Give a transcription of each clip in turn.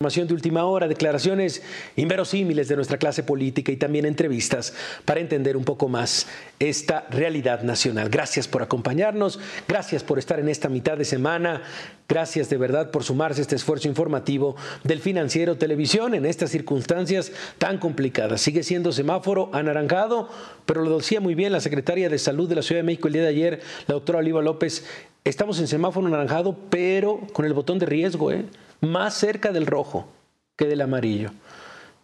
Información de última hora, declaraciones inverosímiles de nuestra clase política y también entrevistas para entender un poco más esta realidad nacional. Gracias por acompañarnos, gracias por estar en esta mitad de semana, gracias de verdad por sumarse a este esfuerzo informativo del financiero televisión en estas circunstancias tan complicadas. Sigue siendo semáforo anaranjado, pero lo decía muy bien la secretaria de Salud de la Ciudad de México el día de ayer, la doctora Oliva López, estamos en semáforo anaranjado, pero con el botón de riesgo, ¿eh? Más cerca del rojo que del amarillo.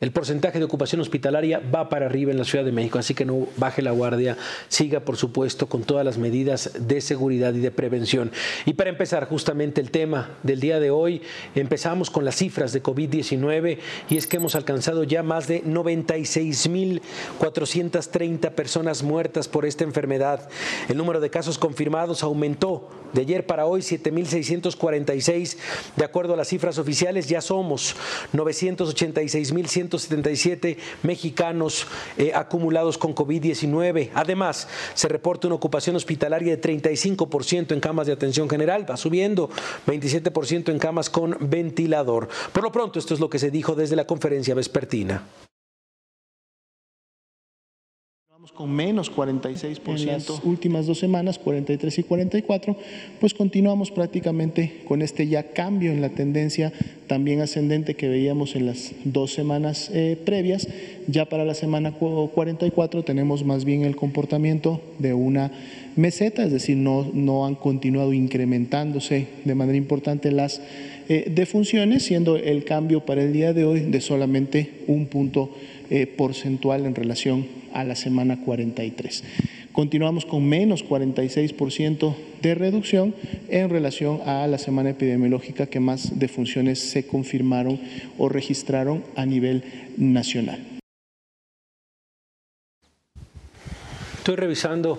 El porcentaje de ocupación hospitalaria va para arriba en la Ciudad de México, así que no baje la guardia, siga por supuesto con todas las medidas de seguridad y de prevención. Y para empezar justamente el tema del día de hoy, empezamos con las cifras de COVID-19 y es que hemos alcanzado ya más de 96.430 personas muertas por esta enfermedad. El número de casos confirmados aumentó de ayer para hoy 7.646. De acuerdo a las cifras oficiales, ya somos 986.177 mexicanos eh, acumulados con COVID-19. Además, se reporta una ocupación hospitalaria de 35% en camas de atención general, va subiendo 27% en camas con ventilador. Por lo pronto, esto es lo que se dijo desde la conferencia vespertina con menos 46%. En las últimas dos semanas, 43 y 44, pues continuamos prácticamente con este ya cambio en la tendencia también ascendente que veíamos en las dos semanas eh, previas. Ya para la semana 44 tenemos más bien el comportamiento de una meseta, es decir, no, no han continuado incrementándose de manera importante las eh, defunciones, siendo el cambio para el día de hoy de solamente un punto eh, porcentual en relación a la semana 43. Continuamos con menos 46% de reducción en relación a la semana epidemiológica que más defunciones se confirmaron o registraron a nivel nacional. Estoy revisando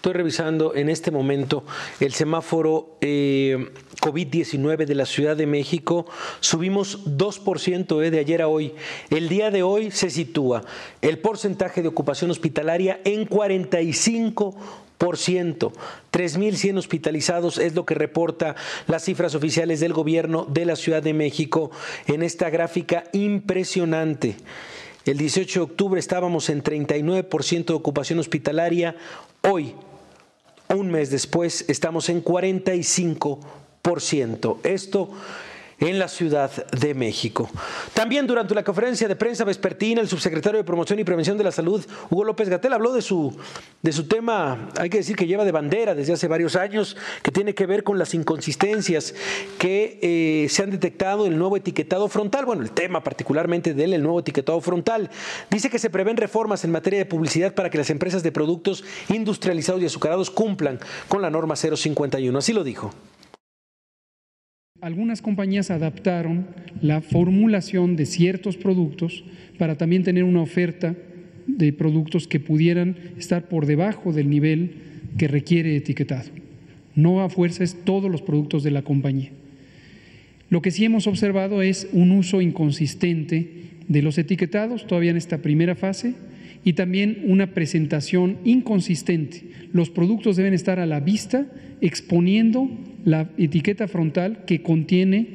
Estoy revisando en este momento el semáforo eh, COVID-19 de la Ciudad de México. Subimos 2% eh, de ayer a hoy. El día de hoy se sitúa el porcentaje de ocupación hospitalaria en 45%. 3.100 hospitalizados es lo que reporta las cifras oficiales del gobierno de la Ciudad de México en esta gráfica impresionante. El 18 de octubre estábamos en 39% de ocupación hospitalaria. Hoy un mes después estamos en 45%. Esto en la Ciudad de México. También durante la conferencia de prensa vespertina, el subsecretario de Promoción y Prevención de la Salud, Hugo López Gatel, habló de su, de su tema, hay que decir que lleva de bandera desde hace varios años, que tiene que ver con las inconsistencias que eh, se han detectado en el nuevo etiquetado frontal. Bueno, el tema particularmente de él, el nuevo etiquetado frontal. Dice que se prevén reformas en materia de publicidad para que las empresas de productos industrializados y azucarados cumplan con la norma 051. Así lo dijo. Algunas compañías adaptaron la formulación de ciertos productos para también tener una oferta de productos que pudieran estar por debajo del nivel que requiere etiquetado. No a fuerza es todos los productos de la compañía. Lo que sí hemos observado es un uso inconsistente de los etiquetados todavía en esta primera fase y también una presentación inconsistente. Los productos deben estar a la vista exponiendo la etiqueta frontal que contiene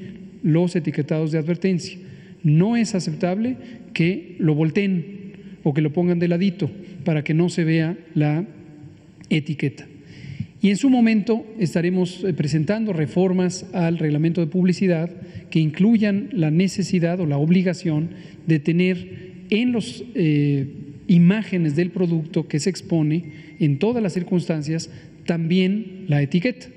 los etiquetados de advertencia. No es aceptable que lo volteen o que lo pongan de ladito para que no se vea la etiqueta. Y en su momento estaremos eh, presentando reformas al reglamento de publicidad que incluyan la necesidad o la obligación de tener en las eh, imágenes del producto que se expone en todas las circunstancias también la etiqueta.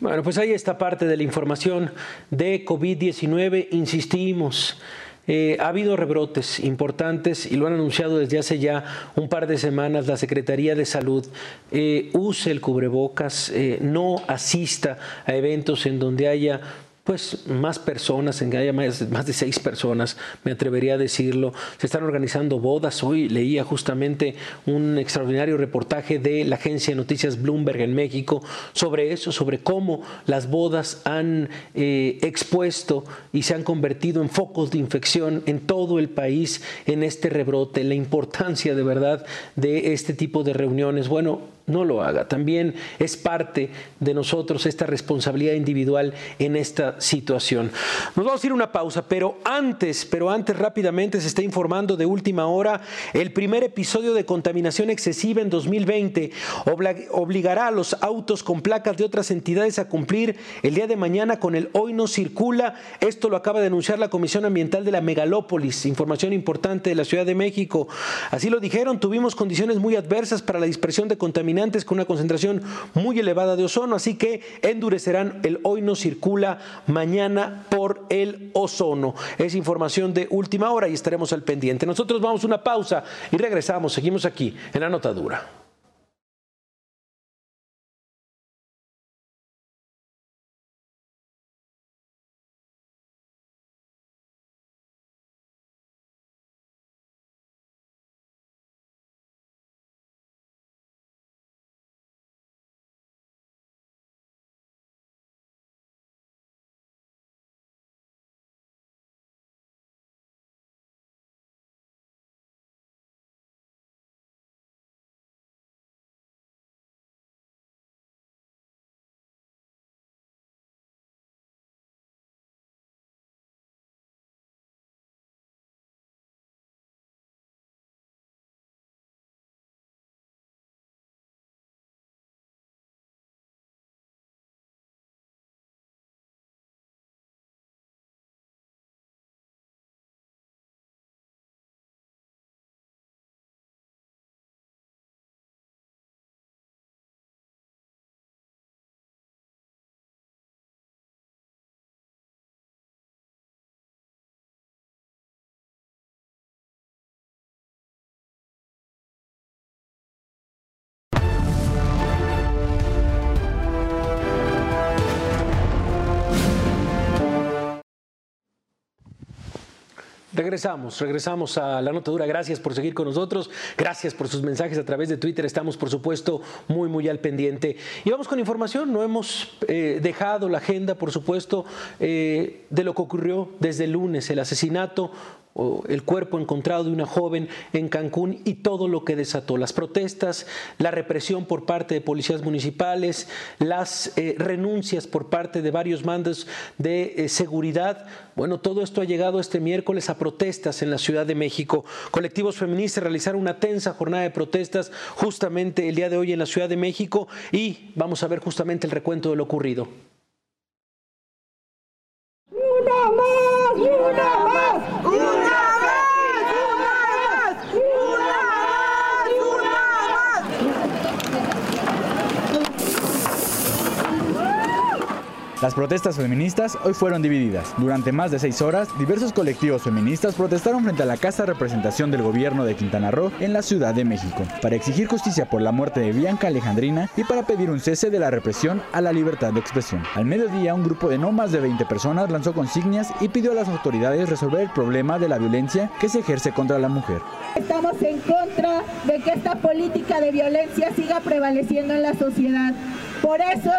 Bueno, pues ahí está parte de la información de COVID-19. Insistimos. Eh, ha habido rebrotes importantes y lo han anunciado desde hace ya un par de semanas la Secretaría de Salud. Eh, use el cubrebocas, eh, no asista a eventos en donde haya pues más personas, en que haya más, de seis personas, me atrevería a decirlo. Se están organizando bodas. Hoy leía justamente un extraordinario reportaje de la agencia de noticias Bloomberg en México sobre eso, sobre cómo las bodas han eh, expuesto y se han convertido en focos de infección en todo el país en este rebrote, la importancia de verdad de este tipo de reuniones. Bueno, no lo haga. También es parte de nosotros esta responsabilidad individual en esta situación. Nos vamos a ir a una pausa, pero antes, pero antes rápidamente se está informando de última hora, el primer episodio de contaminación excesiva en 2020 obligará a los autos con placas de otras entidades a cumplir el día de mañana con el hoy no circula. Esto lo acaba de anunciar la Comisión Ambiental de la Megalópolis, información importante de la Ciudad de México. Así lo dijeron, tuvimos condiciones muy adversas para la dispersión de contaminantes con una concentración muy elevada de ozono, así que endurecerán el hoy no circula mañana por el ozono. Es información de última hora y estaremos al pendiente. Nosotros vamos a una pausa y regresamos, seguimos aquí en la notadura. Regresamos, regresamos a la notadura. Gracias por seguir con nosotros. Gracias por sus mensajes a través de Twitter. Estamos, por supuesto, muy, muy al pendiente. Y vamos con información. No hemos eh, dejado la agenda, por supuesto, eh, de lo que ocurrió desde el lunes, el asesinato el cuerpo encontrado de una joven en Cancún y todo lo que desató, las protestas, la represión por parte de policías municipales, las eh, renuncias por parte de varios mandos de eh, seguridad. Bueno, todo esto ha llegado este miércoles a protestas en la Ciudad de México. Colectivos feministas realizaron una tensa jornada de protestas justamente el día de hoy en la Ciudad de México y vamos a ver justamente el recuento de lo ocurrido. Una más, una más, una Las protestas feministas hoy fueron divididas. Durante más de seis horas, diversos colectivos feministas protestaron frente a la Casa de Representación del Gobierno de Quintana Roo en la Ciudad de México, para exigir justicia por la muerte de Bianca Alejandrina y para pedir un cese de la represión a la libertad de expresión. Al mediodía, un grupo de no más de 20 personas lanzó consignas y pidió a las autoridades resolver el problema de la violencia que se ejerce contra la mujer. Estamos en contra de que esta política de violencia siga prevaleciendo en la sociedad. Por eso,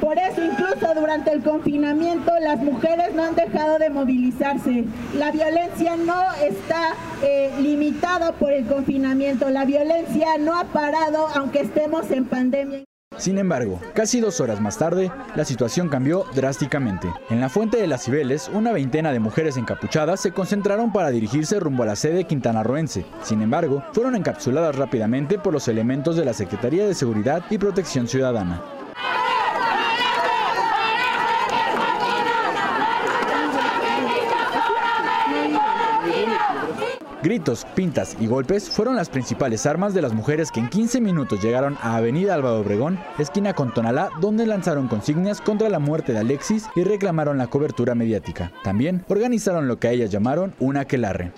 por eso incluso durante el confinamiento las mujeres no han dejado de movilizarse. La violencia no está eh, limitada por el confinamiento. La violencia no ha parado aunque estemos en pandemia. Sin embargo, casi dos horas más tarde, la situación cambió drásticamente. En la Fuente de las Cibeles, una veintena de mujeres encapuchadas se concentraron para dirigirse rumbo a la sede quintanarroense. Sin embargo, fueron encapsuladas rápidamente por los elementos de la Secretaría de Seguridad y Protección Ciudadana. Gritos, pintas y golpes fueron las principales armas de las mujeres que en 15 minutos llegaron a Avenida Álvaro Obregón, esquina con Tonalá, donde lanzaron consignas contra la muerte de Alexis y reclamaron la cobertura mediática. También organizaron lo que a ellas llamaron una aquelarre.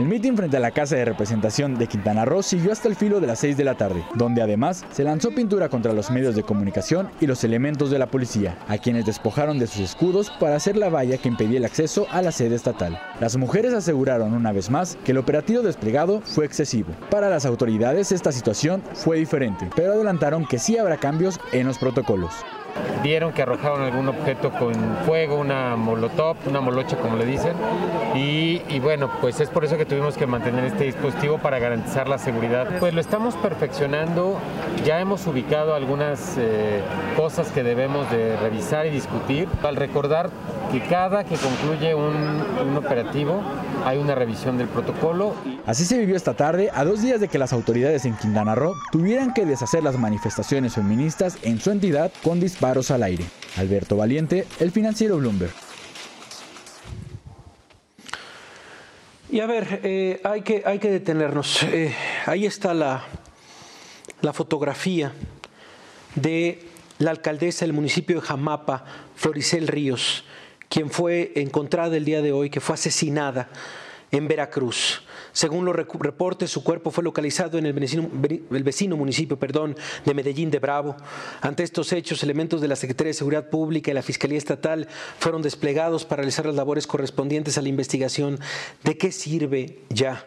El mitin frente a la Casa de Representación de Quintana Roo siguió hasta el filo de las 6 de la tarde, donde además se lanzó pintura contra los medios de comunicación y los elementos de la policía, a quienes despojaron de sus escudos para hacer la valla que impedía el acceso a la sede estatal. Las mujeres aseguraron una vez más que el operativo desplegado fue excesivo. Para las autoridades esta situación fue diferente, pero adelantaron que sí habrá cambios en los protocolos. Vieron que arrojaron algún objeto con fuego, una molotov, una molocha como le dicen. Y, bueno, pues es por eso que tuvimos que mantener este dispositivo para garantizar la seguridad. Pues lo estamos perfeccionando, ya hemos ubicado algunas eh, cosas que debemos de revisar y discutir. Al recordar que cada que concluye un operativo, hay una revisión del protocolo. Así se vivió esta tarde, a dos días de que las autoridades en Quintana Roo tuvieran que deshacer las manifestaciones feministas en su entidad con disparos al aire. Alberto Valiente, el financiero Bloomberg. Y a ver, eh, hay, que, hay que detenernos. Eh, ahí está la, la fotografía de la alcaldesa del municipio de Jamapa, Floricel Ríos quien fue encontrada el día de hoy, que fue asesinada en Veracruz. Según los reportes, su cuerpo fue localizado en el vecino, municipio perdón, de Medellín de Bravo. Ante estos hechos, elementos de la Secretaría de Seguridad Pública y la Fiscalía Estatal fueron desplegados para realizar las labores correspondientes a la investigación. ¿De qué sirve ya?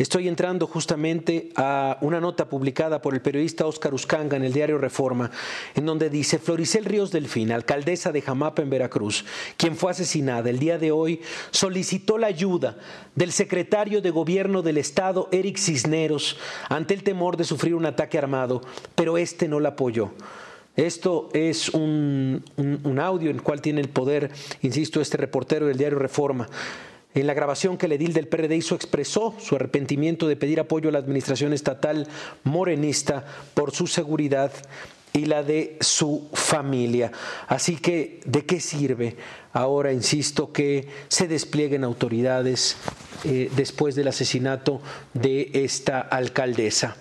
Estoy entrando justamente a una nota publicada por el periodista Óscar Uscanga en el diario Reforma, en donde dice Floricel Ríos Delfín, alcaldesa de Jamapa en Veracruz, quien fue asesinada el día de hoy, solicitó la ayuda del secretario de Gobierno del Estado, Eric Cisneros, ante el temor de sufrir un ataque armado, pero este no la apoyó. Esto es un, un audio en el cual tiene el poder, insisto, este reportero del diario Reforma. En la grabación que el edil del PRD hizo expresó su arrepentimiento de pedir apoyo a la administración estatal morenista por su seguridad y la de su familia. Así que, ¿de qué sirve ahora, insisto, que se desplieguen autoridades eh, después del asesinato de esta alcaldesa?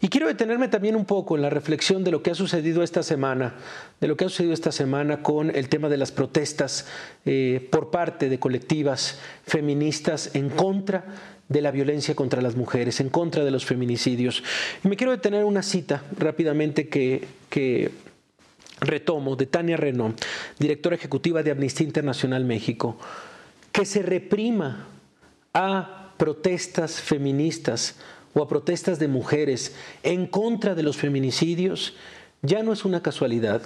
Y quiero detenerme también un poco en la reflexión de lo que ha sucedido esta semana, de lo que ha sucedido esta semana con el tema de las protestas eh, por parte de colectivas feministas en contra de la violencia contra las mujeres, en contra de los feminicidios. Y me quiero detener una cita rápidamente que, retomo de Tania Renault, directora ejecutiva de Amnistía Internacional México, que se reprima a protestas feministas o a protestas de mujeres en contra de los feminicidios, ya no es una casualidad.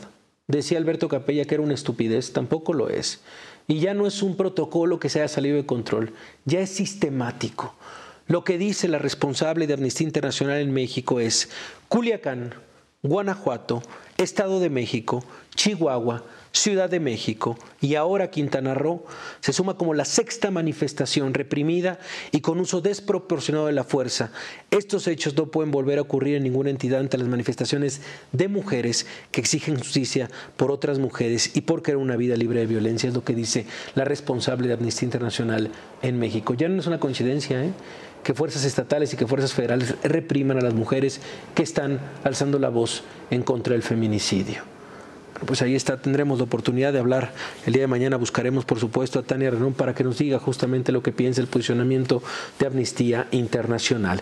Decía Alberto Capella que era una estupidez, tampoco lo es. Y ya no es un protocolo que se haya salido de control, ya es sistemático. Lo que dice la responsable de Amnistía Internacional en México es Culiacán, Guanajuato, Estado de México, Chihuahua, Ciudad de México y ahora Quintana Roo se suma como la sexta manifestación reprimida y con uso desproporcionado de la fuerza. Estos hechos no pueden volver a ocurrir en ninguna entidad ante las manifestaciones de mujeres que exigen justicia por otras mujeres y por querer una vida libre de violencia, es lo que dice la responsable de Amnistía Internacional en México. Ya no es una coincidencia, ¿eh? que fuerzas estatales y que fuerzas federales repriman a las mujeres que están alzando la voz en contra del feminicidio pues ahí está, tendremos la oportunidad de hablar. El día de mañana buscaremos, por supuesto, a Tania Renón para que nos diga justamente lo que piensa el posicionamiento de Amnistía Internacional.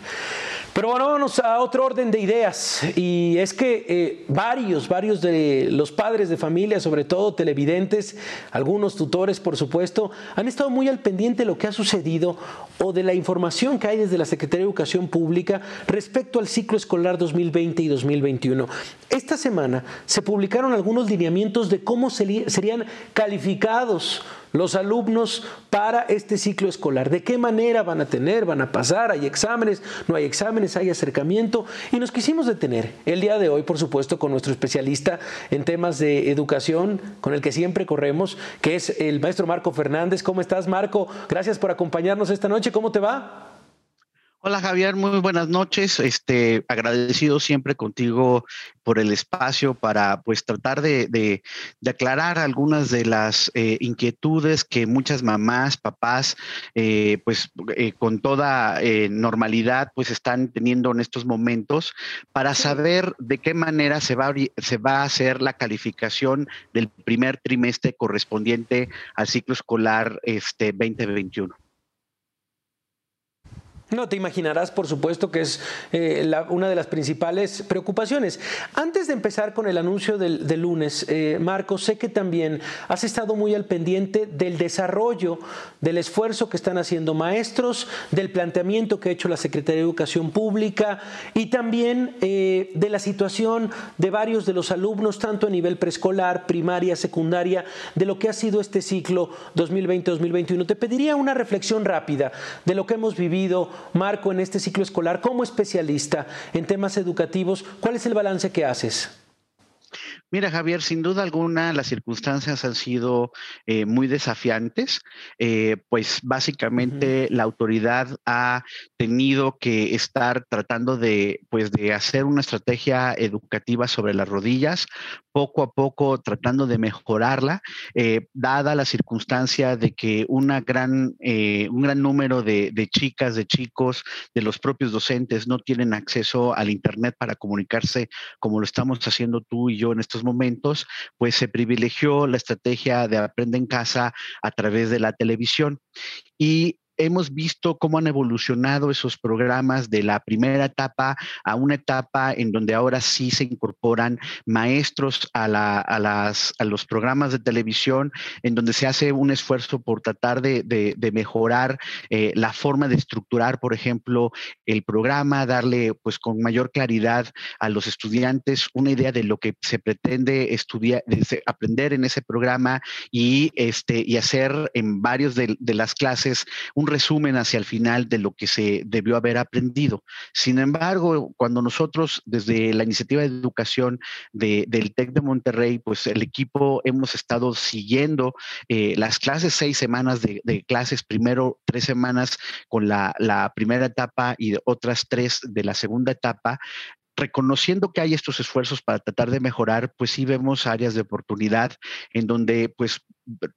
Pero bueno, vamos a otro orden de ideas. Y es que eh, varios, varios de los padres de familia, sobre todo televidentes, algunos tutores, por supuesto, han estado muy al pendiente de lo que ha sucedido o de la información que hay desde la Secretaría de Educación Pública respecto al ciclo escolar 2020 y 2021. Esta semana se publicaron algunos lineamientos de cómo serían calificados los alumnos para este ciclo escolar. ¿De qué manera van a tener? ¿Van a pasar? ¿Hay exámenes? ¿No hay exámenes? ¿Hay acercamiento? Y nos quisimos detener el día de hoy, por supuesto, con nuestro especialista en temas de educación, con el que siempre corremos, que es el maestro Marco Fernández. ¿Cómo estás, Marco? Gracias por acompañarnos esta noche. ¿Cómo te va? Hola Javier, muy buenas noches. Este, agradecido siempre contigo por el espacio para pues tratar de, aclarar algunas de las eh, inquietudes que muchas mamás, papás, eh, pues eh, con toda normalidad pues están teniendo en estos momentos para saber de qué manera se va, se va a hacer la calificación del primer trimestre correspondiente al ciclo escolar este 2021. No, te imaginarás, por supuesto, que es eh, una de las principales preocupaciones. Antes de empezar con el anuncio del, lunes, eh, Marco, sé que también has estado muy al pendiente del desarrollo, del esfuerzo que están haciendo maestros, del planteamiento que ha hecho la Secretaría de Educación Pública y también eh, de la situación de varios de los alumnos, tanto a nivel preescolar, primaria, secundaria, de lo que ha sido este ciclo 2020-2021. Te pediría una reflexión rápida de lo que hemos vivido Marco, en este ciclo escolar, como especialista en temas educativos, ¿cuál es el balance que haces? Mira, Javier, sin duda alguna las circunstancias han sido eh, muy desafiantes, eh, pues básicamente la autoridad ha tenido que estar tratando de, pues, de hacer una estrategia educativa sobre las rodillas, poco a poco tratando de mejorarla, eh, dada la circunstancia de que una gran, un gran número de, de chicas, de chicos, de los propios docentes no tienen acceso al Internet para comunicarse como lo estamos haciendo tú y yo en estos momentos, pues se privilegió la estrategia de aprende en casa a través de la televisión. Y hemos visto cómo han evolucionado esos programas de la primera etapa a una etapa en donde ahora sí se incorporan maestros a, las, a los programas de televisión, en donde se hace un esfuerzo por tratar de, mejorar eh, la forma de estructurar, por ejemplo, el programa, darle pues con mayor claridad a los estudiantes una idea de lo que se pretende estudiar, aprender en ese programa y, este, y hacer en varios de, de las clases un resumen hacia el final de lo que se debió haber aprendido. Sin embargo, cuando nosotros desde la iniciativa de educación del TEC de Monterrey, pues el equipo hemos estado siguiendo eh, las clases, seis semanas de, clases, primero tres semanas con la, la primera etapa y otras tres de la segunda etapa, reconociendo que hay estos esfuerzos para tratar de mejorar, pues sí vemos áreas de oportunidad en donde, pues,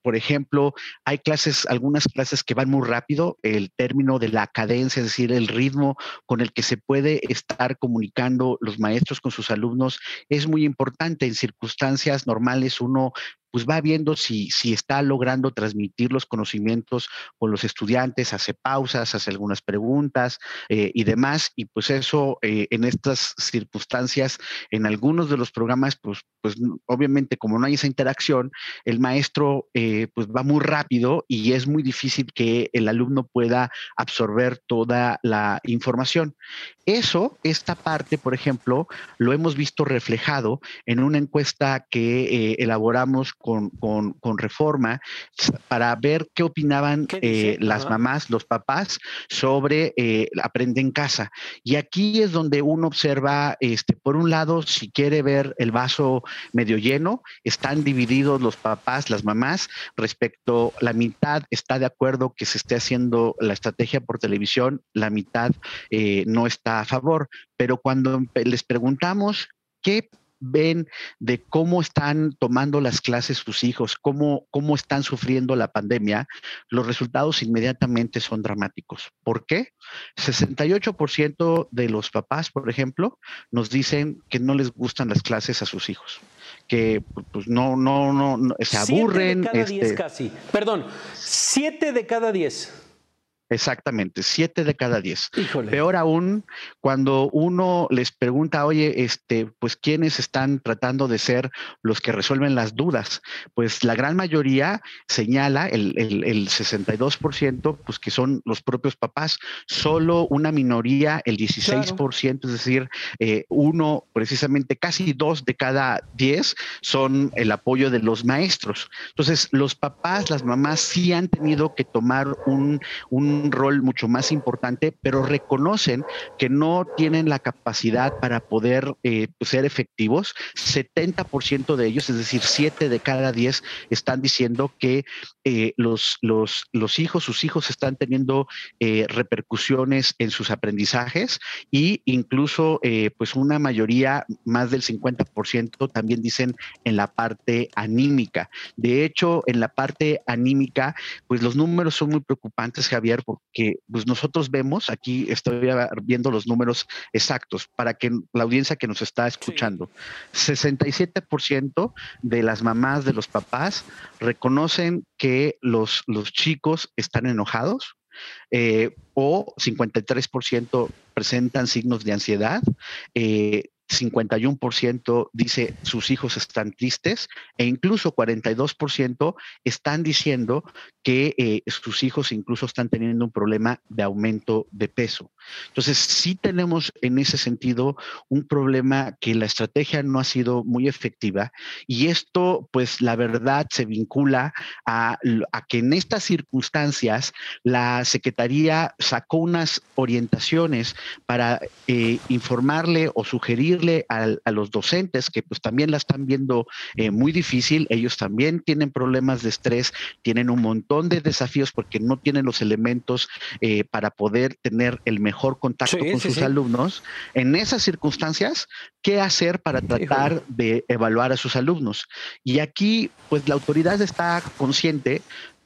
por ejemplo, hay clases, algunas clases que van muy rápido, el término de la cadencia, es decir, el ritmo con el que se puede estar comunicando los maestros con sus alumnos es muy importante. En circunstancias normales uno pues va viendo si, si está logrando transmitir los conocimientos con los estudiantes, hace pausas, hace algunas preguntas eh, y demás. Y pues eso eh, en estas circunstancias, en algunos de los programas, pues, pues obviamente como no hay esa interacción, el maestro eh, pues va muy rápido y es muy difícil que el alumno pueda absorber toda la información. Eso, esta parte, por ejemplo, lo hemos visto reflejado en una encuesta que elaboramos con, reforma para ver qué opinaban eh, las mamás, los papás sobre eh, aprende en casa. Y aquí es donde uno observa, este, por un lado, si quiere ver el vaso medio lleno, están divididos los papás, las mamás, respecto, la mitad está de acuerdo que se esté haciendo la estrategia por televisión, la mitad eh, no está a favor. Pero cuando les preguntamos qué ven de cómo están tomando las clases sus hijos, cómo, cómo están sufriendo la pandemia, los resultados inmediatamente son dramáticos. ¿Por qué? 68% de los papás, por ejemplo, nos dicen que no les gustan las clases a sus hijos que pues no, no, no, se aburren. Siete de cada diez este casi. Perdón, siete de cada diez. Exactamente, siete de cada diez. Peor aún, cuando uno les pregunta, oye, este, pues quiénes están tratando de ser los que resuelven las dudas, pues la gran mayoría señala, el, el, 62%, pues que son los propios papás, solo una minoría, el 16%, es decir, eh, uno, precisamente casi dos de cada diez son el apoyo de los maestros. Entonces, los papás, las mamás sí han tenido que tomar un, un un rol mucho más importante, pero reconocen que no tienen la capacidad para poder eh, pues, ser efectivos. 70% de ellos, es decir, 7 de cada 10, están diciendo que eh, los, los, los, hijos, sus hijos están teniendo eh, repercusiones en sus aprendizajes y incluso pues una mayoría, más del 50%, también dicen en la parte anímica. De hecho, en la parte anímica, pues los números son muy preocupantes, Javier, porque pues nosotros vemos, aquí estoy viendo los números exactos para que la audiencia que nos está escuchando, 67% de las mamás, de los papás, reconocen que los, los chicos están enojados, eh, o 53% presentan signos de ansiedad, eh, 51% dice sus hijos están tristes e incluso 42% están diciendo que eh, sus hijos incluso están teniendo un problema de aumento de peso. Entonces, sí tenemos en ese sentido un problema que la estrategia no ha sido muy efectiva y esto, pues la verdad, se vincula a, que en estas circunstancias la Secretaría sacó unas orientaciones para eh, informarle o sugerir a, los docentes que pues también la están viendo eh, muy difícil, ellos también tienen problemas de estrés, tienen un montón de desafíos porque no tienen los elementos eh, para poder tener el mejor contacto con sus alumnos. En esas circunstancias, ¿qué hacer para tratar de evaluar a sus alumnos? Y aquí pues la autoridad está consciente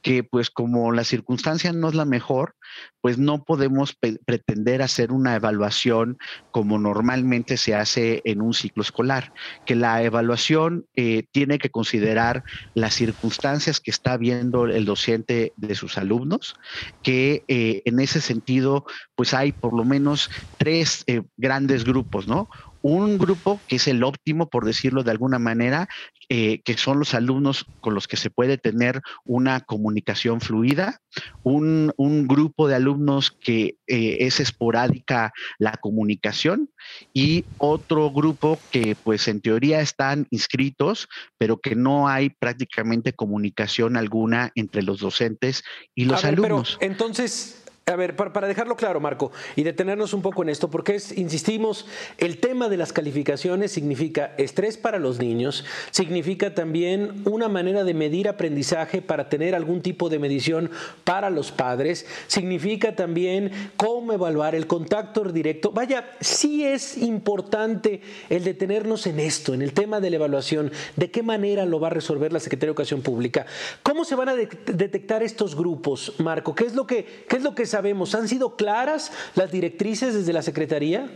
que pues como la circunstancia no es la mejor, pues no podemos pretender hacer una evaluación como normalmente se hace en un ciclo escolar, que la evaluación eh, tiene que considerar las circunstancias que está viendo el docente de sus alumnos, que eh, en ese sentido pues hay por lo menos tres eh, grandes grupos, ¿no? Un grupo que es el óptimo, por decirlo de alguna manera, eh, que son los alumnos con los que se puede tener una comunicación fluida, un, grupo de alumnos que eh, es esporádica la comunicación y otro grupo que pues en teoría están inscritos, pero que no hay prácticamente comunicación alguna entre los docentes y los alumnos. entonces, a ver, para, dejarlo claro, Marco, y detenernos un poco en esto, porque es, insistimos, el tema de las calificaciones significa estrés para los niños, significa también una manera de medir aprendizaje para tener algún tipo de medición para los padres, significa también cómo evaluar el contacto directo. Vaya, sí es importante el detenernos en esto, en el tema de la evaluación, de qué manera lo va a resolver la Secretaría de Educación Pública. ¿Cómo se van a detectar estos grupos, Marco? ¿Qué es lo que, qué es lo que sabemos? ¿Han sido claras las directrices desde la Secretaría?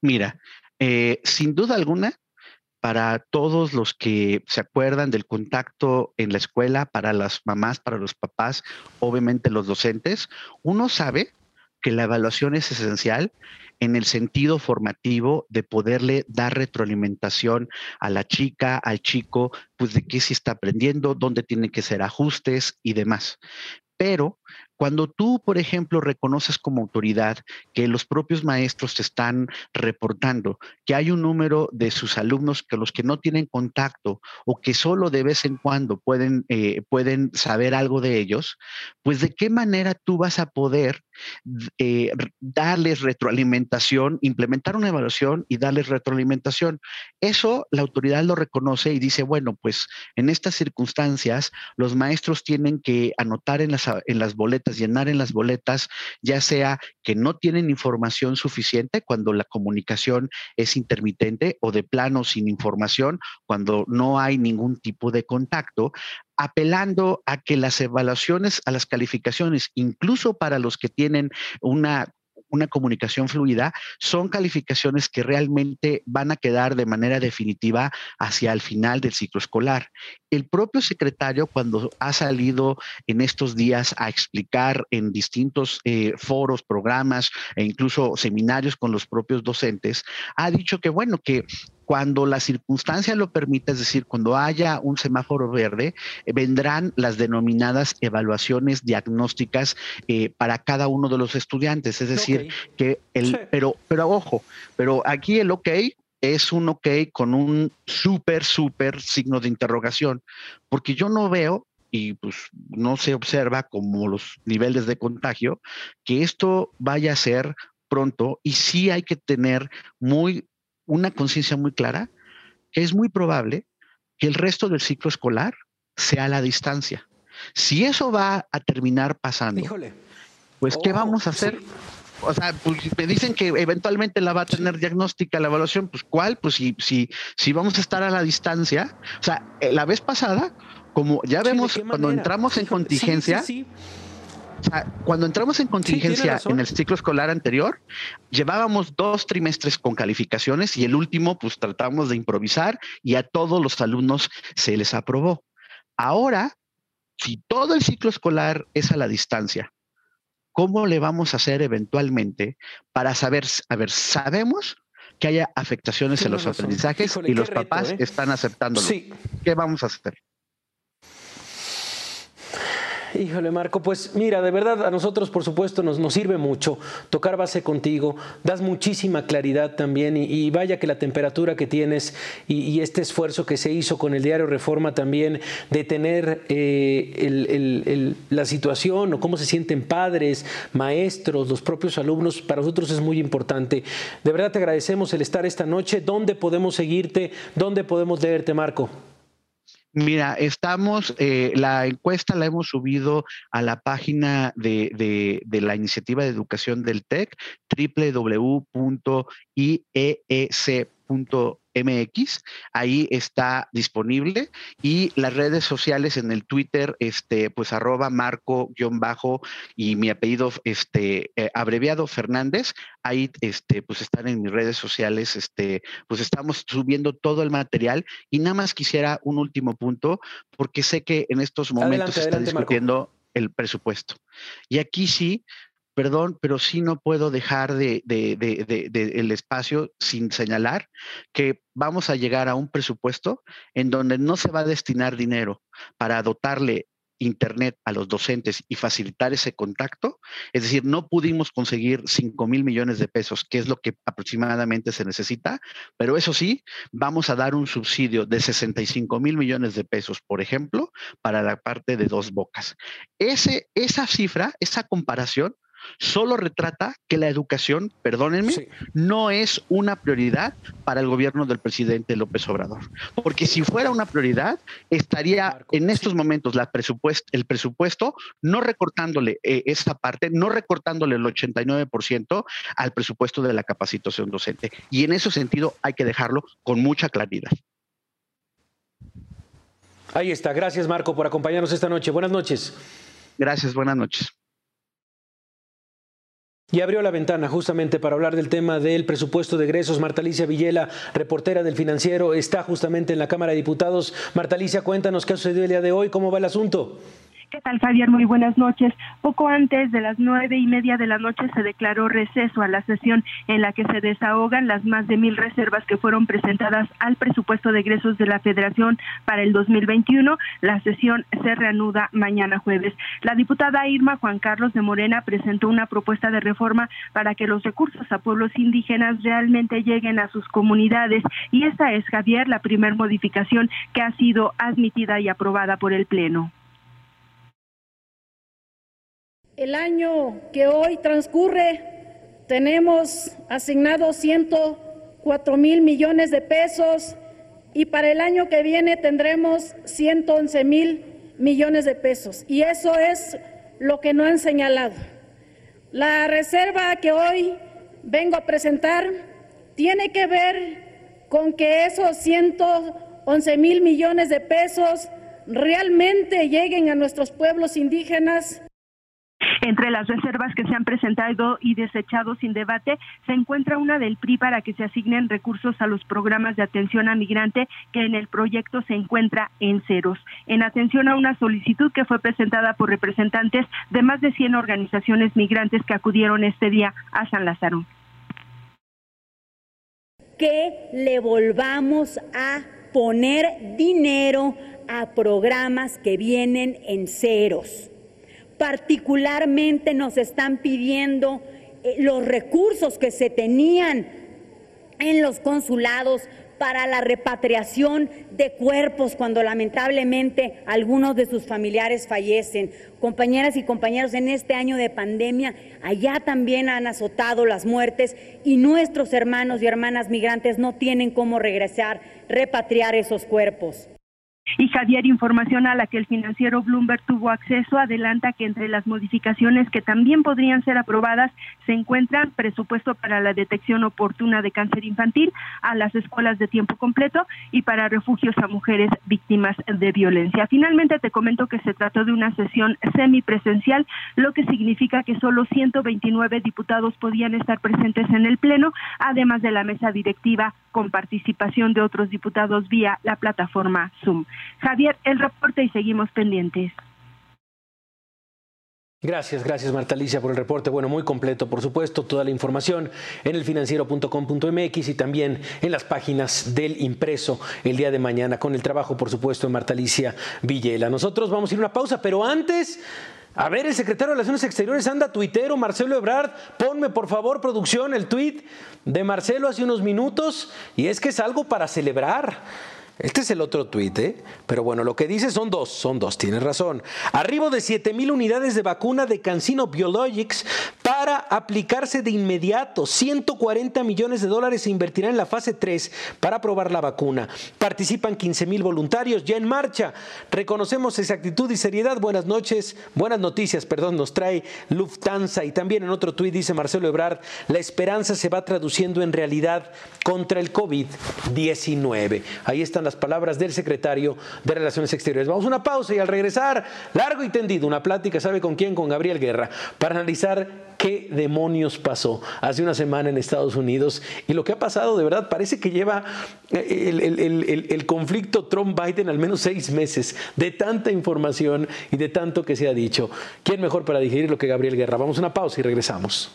Mira, eh, sin duda alguna, para todos los que se acuerdan del contacto en la escuela, para las mamás, para los papás, obviamente los docentes, uno sabe que la evaluación es esencial en el sentido formativo de poderle dar retroalimentación a la chica, al chico, pues de qué se está aprendiendo, dónde tienen que ser ajustes y demás. Pero cuando tú, por ejemplo, reconoces como autoridad que los propios maestros te están reportando que hay un número de sus alumnos que los que no tienen contacto o que solo de vez en cuando pueden, eh, pueden saber algo de ellos, pues de qué manera tú vas a poder eh, darles retroalimentación, implementar una evaluación y darles retroalimentación. Eso la autoridad lo reconoce y dice, bueno, pues en estas circunstancias los maestros tienen que anotar en las, en las boletas llenar en las boletas, ya sea que no tienen información suficiente cuando la comunicación es intermitente o de plano sin información cuando no hay ningún tipo de contacto, apelando a que las evaluaciones, a las calificaciones, incluso para los que tienen una una comunicación fluida, son calificaciones que realmente van a quedar de manera definitiva hacia el final del ciclo escolar. El propio secretario, cuando ha salido en estos días a explicar en distintos eh, foros, programas e incluso seminarios con los propios docentes, ha dicho que, bueno, que cuando la circunstancia lo permita, es decir, cuando haya un semáforo verde, eh, vendrán las denominadas evaluaciones diagnósticas eh, para cada uno de los estudiantes. Es decir, que el, pero, pero ojo, pero aquí el OK es un OK con un súper, súper signo de interrogación, porque yo no veo y pues no se observa como los niveles de contagio, que esto vaya a ser pronto y sí hay que tener muy una conciencia muy clara que es muy probable que el resto del ciclo escolar sea a la distancia. Si eso va a terminar pasando, pues ¿qué vamos a hacer? O sea, pues, me dicen que eventualmente la va a tener diagnóstica la evaluación, pues ¿cuál? Pues si, si, si vamos a estar a la distancia, o sea, eh, la vez pasada, como ya vemos cuando entramos en contingencia, cuando entramos en contingencia en el ciclo escolar anterior, llevábamos dos trimestres con calificaciones y el último, pues tratamos de improvisar y a todos los alumnos se les aprobó. Ahora, si todo el ciclo escolar es a la distancia, ¿cómo le vamos a hacer eventualmente para saber, a ver, sabemos que haya afectaciones en los aprendizajes y los papás ¿eh? están aceptándolo. ¿Qué vamos a hacer? Híjole, Marco, pues mira, de verdad a nosotros por supuesto nos, nos sirve mucho tocar base contigo, das muchísima claridad también y, vaya que la temperatura que tienes y, este esfuerzo que se hizo con el diario Reforma también de tener eh, la situación o cómo se sienten padres, maestros, los propios alumnos, para nosotros es muy importante. De verdad te agradecemos el estar esta noche. ¿Dónde podemos seguirte? ¿Dónde podemos leerte, Marco? Mira, estamos, eh, la encuesta la hemos subido a la página de, de, la iniciativa de educación del TEC, www.iesc.com MX, ahí está disponible. Y las redes sociales en el Twitter, este, pues arroba marco guion bajo y mi apellido, este, eh, abreviado Fernández, ahí, este, pues están en mis redes sociales, este, pues estamos subiendo todo el material. Y nada más quisiera un último punto, porque sé que en estos momentos se está discutiendo el presupuesto. Y aquí sí, perdón, pero sí no puedo dejar de, el espacio sin señalar que vamos a llegar a un presupuesto en donde no se va a destinar dinero para dotarle Internet a los docentes y facilitar ese contacto. Es decir, no pudimos conseguir 5 mil millones de pesos, que es lo que aproximadamente se necesita, pero eso sí, vamos a dar un subsidio de 65 mil millones de pesos, por ejemplo, para la parte de dos bocas. Ese, esa cifra, esa comparación, solo retrata que la educación, perdónenme, no es una prioridad para el gobierno del presidente López Obrador. Porque si fuera una prioridad, estaría en estos momentos la el presupuesto no recortándole eh, esta parte, no recortándole el 89% al presupuesto de la capacitación docente. Y en ese sentido hay que dejarlo con mucha claridad. Ahí está. Gracias, Marco, por acompañarnos esta noche. Buenas noches. Gracias, buenas noches. Y abrió la ventana justamente para hablar del tema del presupuesto de egresos. Marta Alicia Villela, reportera del Financiero, está justamente en la Cámara de Diputados. Marta Alicia, cuéntanos qué ha sucedido el día de hoy, cómo va el asunto. ¿Qué tal, Javier? Muy buenas noches. Poco antes de las nueve y media de la noche se declaró receso a la sesión en la que se desahogan las más de mil reservas que fueron presentadas al presupuesto de egresos de la Federación para el 2021. La sesión se reanuda mañana jueves. La diputada Irma Juan Carlos de Morena presentó una propuesta de reforma para que los recursos a pueblos indígenas realmente lleguen a sus comunidades y esta es, Javier, la primer modificación que ha sido admitida y aprobada por el Pleno. El año que hoy transcurre, tenemos asignados 104 mil millones de pesos y para el año que viene tendremos 111 mil millones de pesos. Y eso es lo que no han señalado. La reserva que hoy vengo a presentar tiene que ver con que esos 111 mil millones de pesos realmente lleguen a nuestros pueblos indígenas entre las reservas que se han presentado y desechado sin debate se encuentra una del PRI para que se asignen recursos a los programas de atención a migrante que en el proyecto se encuentra en ceros. En atención a una solicitud que fue presentada por representantes de más de 100 organizaciones migrantes que acudieron este día a San Lázaro. Que le volvamos a poner dinero a programas que vienen en ceros particularmente nos están pidiendo eh, los recursos que se tenían en los consulados para la repatriación de cuerpos cuando lamentablemente algunos de sus familiares fallecen. Compañeras y compañeros, en este año de pandemia, allá también han azotado las muertes y nuestros hermanos y hermanas migrantes no tienen cómo regresar, repatriar esos cuerpos. Y Javier, información a la que el financiero Bloomberg tuvo acceso, adelanta que entre las modificaciones que también podrían ser aprobadas se encuentran presupuesto para la detección oportuna de cáncer infantil a las escuelas de tiempo completo y para refugios a mujeres víctimas de violencia. Finalmente te comento que se trató de una sesión semipresencial, lo que significa que solo 129 diputados podían estar presentes en el Pleno, además de la mesa directiva con participación de otros diputados vía la plataforma Zoom. Javier, el reporte y seguimos pendientes. Gracias, gracias Marta Alicia por el reporte. Bueno, muy completo, por supuesto, toda la información en elfinanciero.com.mx y también en las páginas del impreso el día de mañana, con el trabajo, por supuesto, de Marta Alicia Villela. Nosotros vamos a ir a una pausa, pero antes... A ver, el secretario de Relaciones Exteriores anda tuitero, Marcelo Ebrard. Ponme, por favor, producción, el tuit de Marcelo hace unos minutos. Y es que es algo para celebrar. Este es el otro tuit, ¿eh? Pero bueno, lo que dice son dos, son dos, tienes razón. Arribo de 7 mil unidades de vacuna de Cancino Biologics para aplicarse de inmediato. 140 millones de dólares se invertirán en la fase 3 para probar la vacuna. Participan 15 mil voluntarios ya en marcha. Reconocemos esa actitud y seriedad. Buenas noches, buenas noticias, perdón, nos trae Lufthansa. Y también en otro tuit dice Marcelo Ebrard, la esperanza se va traduciendo en realidad contra el COVID-19. Ahí están las palabras del secretario de Relaciones Exteriores. Vamos a una pausa y al regresar, largo y tendido, una plática, ¿sabe con quién? Con Gabriel Guerra, para analizar qué demonios pasó hace una semana en Estados Unidos y lo que ha pasado de verdad parece que lleva eh, el, el conflicto Trump-Biden al menos seis meses de tanta información y de tanto que se ha dicho. ¿Quién mejor para digerir lo que Gabriel Guerra? Vamos a una pausa y regresamos.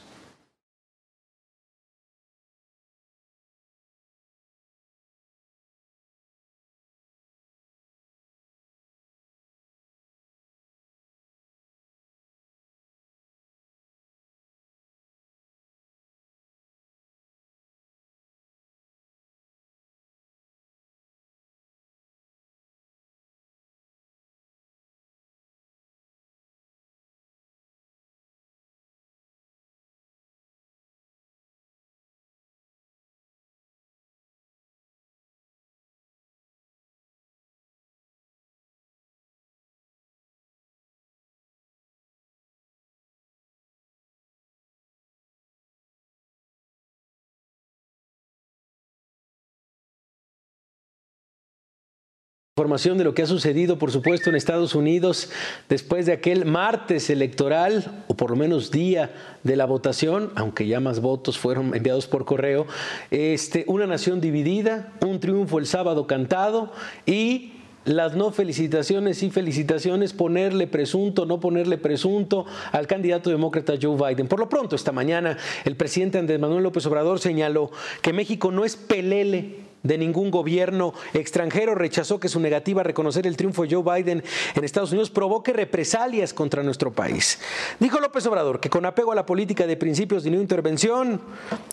Información de lo que ha sucedido, por supuesto, en Estados Unidos después de aquel martes electoral, o por lo menos día de la votación, aunque ya más votos fueron enviados por correo, este, una nación dividida, un triunfo el sábado cantado y las no felicitaciones y felicitaciones, ponerle presunto, no ponerle presunto al candidato demócrata Joe Biden. Por lo pronto, esta mañana, el presidente Andrés Manuel López Obrador señaló que México no es pelele de ningún gobierno extranjero. Rechazó que su negativa a reconocer el triunfo de Joe Biden en Estados Unidos provoque represalias contra nuestro país. Dijo López Obrador que con apego a la política de principios de no intervención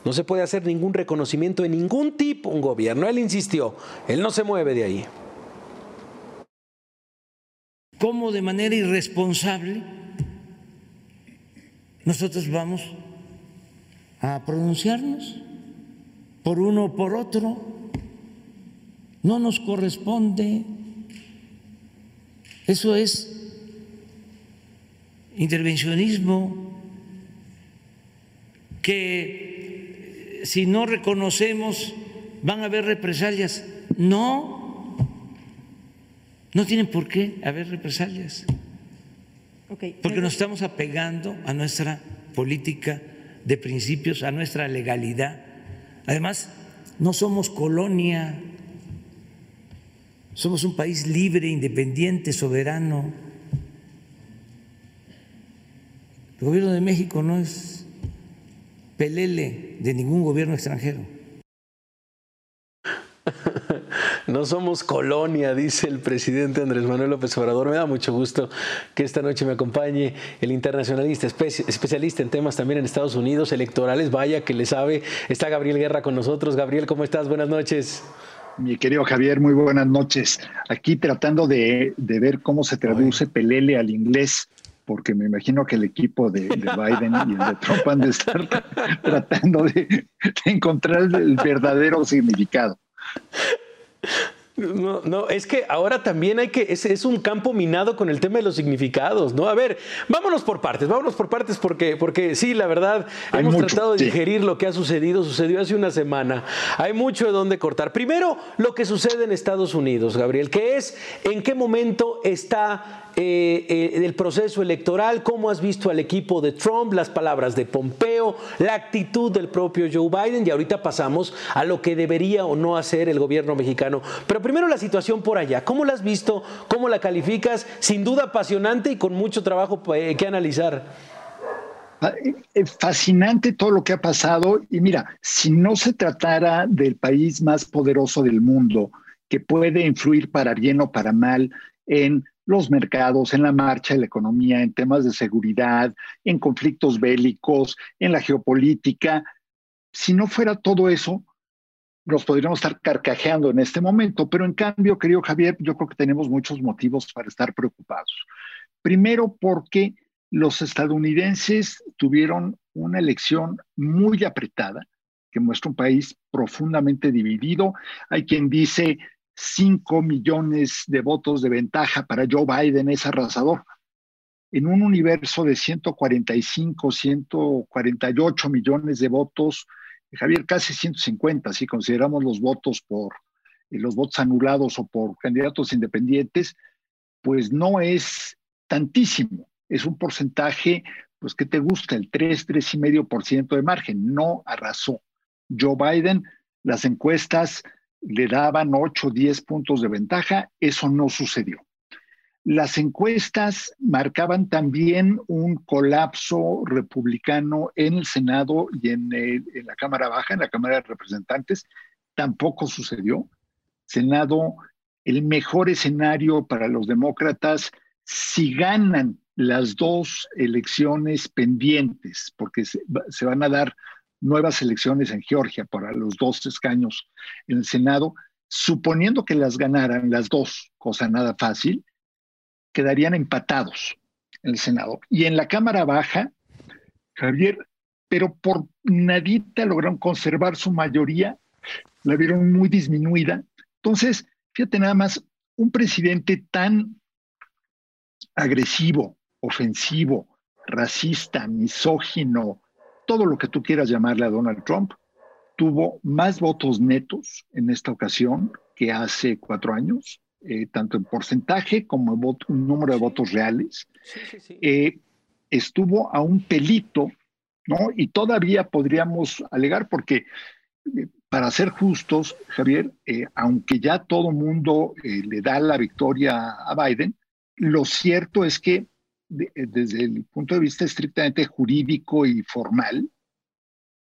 no se puede hacer ningún reconocimiento de ningún tipo un gobierno. Él insistió, él no se mueve de ahí. ¿Cómo de manera irresponsable nosotros vamos a pronunciarnos por uno o por otro? No nos corresponde. Eso es intervencionismo que si no reconocemos van a haber represalias. No, no tienen por qué haber represalias. Porque nos estamos apegando a nuestra política de principios, a nuestra legalidad. Además, no somos colonia somos un país libre, independiente, soberano. El gobierno de México no es pelele de ningún gobierno extranjero. No somos colonia, dice el presidente Andrés Manuel López Obrador. Me da mucho gusto que esta noche me acompañe el internacionalista, especialista en temas también en Estados Unidos, electorales. Vaya que le sabe. Está Gabriel Guerra con nosotros. Gabriel, ¿cómo estás? Buenas noches. Mi querido Javier, muy buenas noches. Aquí tratando de, ver cómo se traduce pelele al inglés, porque me imagino que el equipo de, Biden y el de Trump han de estar tratando de encontrar el verdadero significado. No, no, es que ahora también hay que, es, es, un campo minado con el tema de los significados, ¿no? A ver, vámonos por partes, vámonos por partes porque, porque sí, la verdad, hemos tratado de digerir lo que ha sucedido, sucedió hace una semana. Hay mucho de dónde cortar. Primero, lo que sucede en Estados Unidos, Gabriel, que es en qué momento está eh, eh, el proceso electoral, cómo has visto al equipo de Trump, las palabras de Pompeo, la actitud del propio Joe Biden y ahorita pasamos a lo que debería o no hacer el gobierno mexicano. Pero primero la situación por allá. ¿Cómo la has visto? ¿Cómo la calificas? Sin duda apasionante y con mucho trabajo eh, que analizar. Ah, eh, fascinante todo lo que ha pasado y mira, si no se tratara del país más poderoso del mundo, que puede influir para bien o para mal en los mercados, en la marcha de la economía, en temas de seguridad, en conflictos bélicos, en la geopolítica. Si no fuera todo eso, nos podríamos estar carcajeando en este momento, pero en cambio, querido Javier, yo creo que tenemos muchos motivos para estar preocupados. Primero, porque los estadounidenses tuvieron una elección muy apretada, que muestra un país profundamente dividido. Hay quien dice 5 millones de votos de ventaja para Joe Biden es arrasador. En un universo de 145, 148 millones de votos, Javier, casi 150, si consideramos los votos por eh, los votos anulados o por candidatos independientes, pues no es tantísimo. Es un porcentaje, pues que te gusta, el 3, 3,5% de margen. No arrasó. Joe Biden, las encuestas le daban 8 o 10 puntos de ventaja, eso no sucedió. Las encuestas marcaban también un colapso republicano en el Senado y en, la Cámara Baja, en la Cámara de Representantes. Tampoco sucedió. Senado, el mejor escenario para los demócratas si ganan las dos elecciones pendientes, porque se van a dar nuevas elecciones en Georgia para los dos escaños en el Senado, suponiendo que las ganaran las dos, cosa nada fácil, quedarían empatados en el Senado. Y en la Cámara Baja, Javier, pero por nadita lograron conservar su mayoría, la vieron muy disminuida. Entonces, fíjate nada más, un presidente tan agresivo, ofensivo, racista, misógino, todo lo que tú quieras llamarle a Donald Trump, tuvo más votos netos en esta ocasión que hace cuatro años, eh, tanto en porcentaje como en número de votos reales. Eh, estuvo a un pelito, ¿no? Y todavía podríamos alegar, porque eh, para ser justos, Javier, aunque ya todo mundo le da la victoria a Biden, lo cierto es que eh, desde el punto de vista estrictamente jurídico y formal,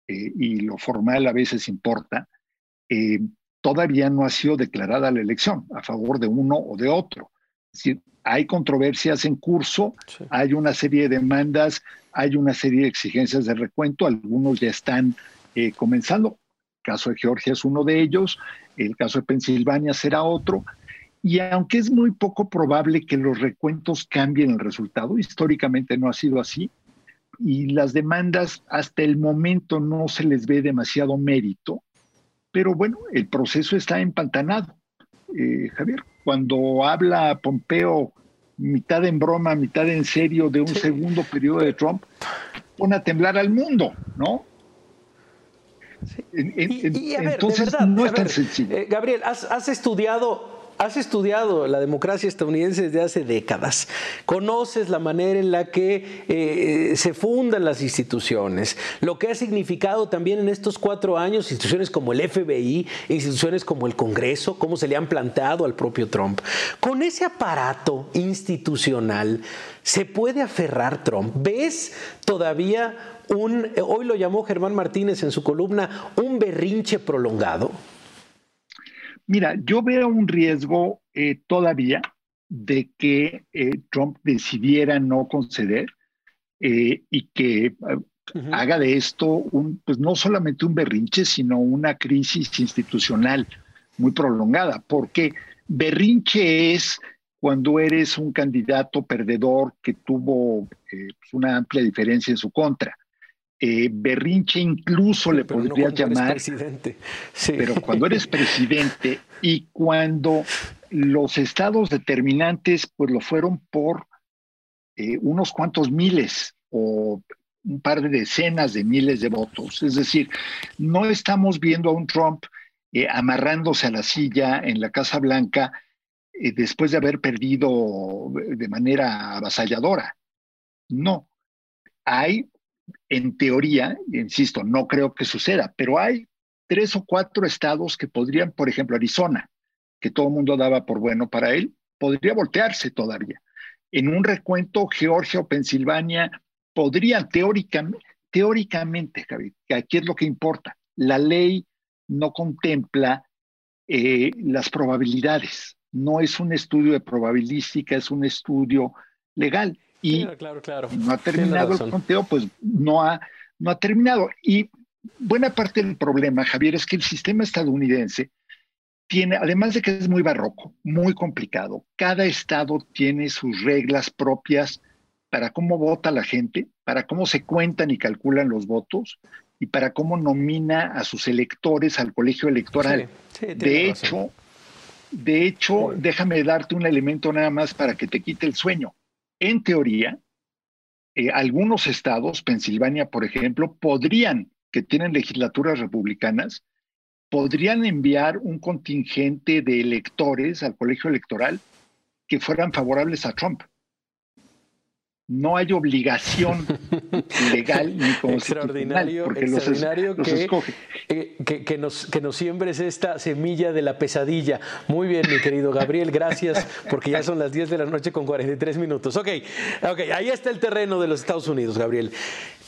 eh, y lo formal a veces importa, eh, todavía no ha sido declarada la elección a favor de uno o de otro. Es decir, hay controversias en curso, hay una serie de demandas, hay una serie de exigencias de recuento, algunos ya están comenzando. El caso de Georgia es uno de ellos, el caso de Pensilvania será otro, y aunque es muy poco probable que los recuentos cambien el resultado, históricamente no ha sido así, y las demandas hasta el momento no se les ve demasiado mérito, pero bueno, el proceso está empantanado. Eh, Javier, cuando habla Pompeo mitad en broma, mitad en serio de un segundo periodo de Trump, pone a temblar al mundo, ¿no? entonces no es tan sencillo. Eh, Gabriel, ¿has, has estudiado has estudiado la democracia estadounidense desde hace décadas, conoces la manera en la que eh, se fundan las instituciones, lo que ha significado también en estos cuatro años instituciones como el FBI, instituciones como el Congreso, cómo se le han plantado al propio Trump. Con ese aparato institucional, ¿se puede aferrar Trump? ¿Ves todavía un, hoy lo llamó Germán Martínez en su columna, un berrinche prolongado? Mira, yo veo un riesgo eh, todavía de que eh, Trump decidiera no conceder eh, y que haga de esto un, pues no solamente un berrinche, sino una crisis institucional muy prolongada, porque berrinche es cuando eres un candidato perdedor que tuvo pues una amplia diferencia en su contra. Eh, berrinche incluso le podrías llamar. Presidente. Pero cuando eres presidente y cuando los estados determinantes pues lo fueron por eh, unos cuantos miles o un par de decenas de miles de votos. Es decir, no estamos viendo a un Trump eh, amarrándose a la silla en la Casa Blanca después de haber perdido de manera avasalladora. No, hay en teoría, insisto, no creo que suceda, pero hay tres o cuatro estados que podrían, por ejemplo, Arizona, que todo el mundo daba por bueno para él, podría voltearse todavía. En un recuento, Georgia o Pensilvania podrían teóricamente, teóricamente, Javier, aquí es lo que importa, la ley no contempla eh, las probabilidades, no es un estudio de probabilística, es un estudio legal. Y claro, claro, no ha terminado el conteo, pues no ha, no ha terminado. Y buena parte del problema, Javier, es que el sistema estadounidense tiene, además de que es muy barroco, muy complicado, cada estado tiene sus reglas propias para cómo vota la gente, para cómo se cuentan y calculan los votos y para cómo nomina a sus electores al colegio electoral. de hecho, de hecho, déjame darte un elemento nada más para que te quite el sueño. En teoría, eh, algunos estados, Pensilvania, por ejemplo, podrían, que tienen legislaturas republicanas, podrían enviar un contingente de electores al colegio electoral que fueran favorables a Trump no hay obligación legal ni extraordinario, porque extraordinario los, que, eh, que, que, nos, que nos siembres esta semilla de la pesadilla. Muy bien, mi querido Gabriel, gracias, porque ya son las 10 de la noche con 43 minutos. Ok, ok, ahí está el terreno de los Estados Unidos, Gabriel.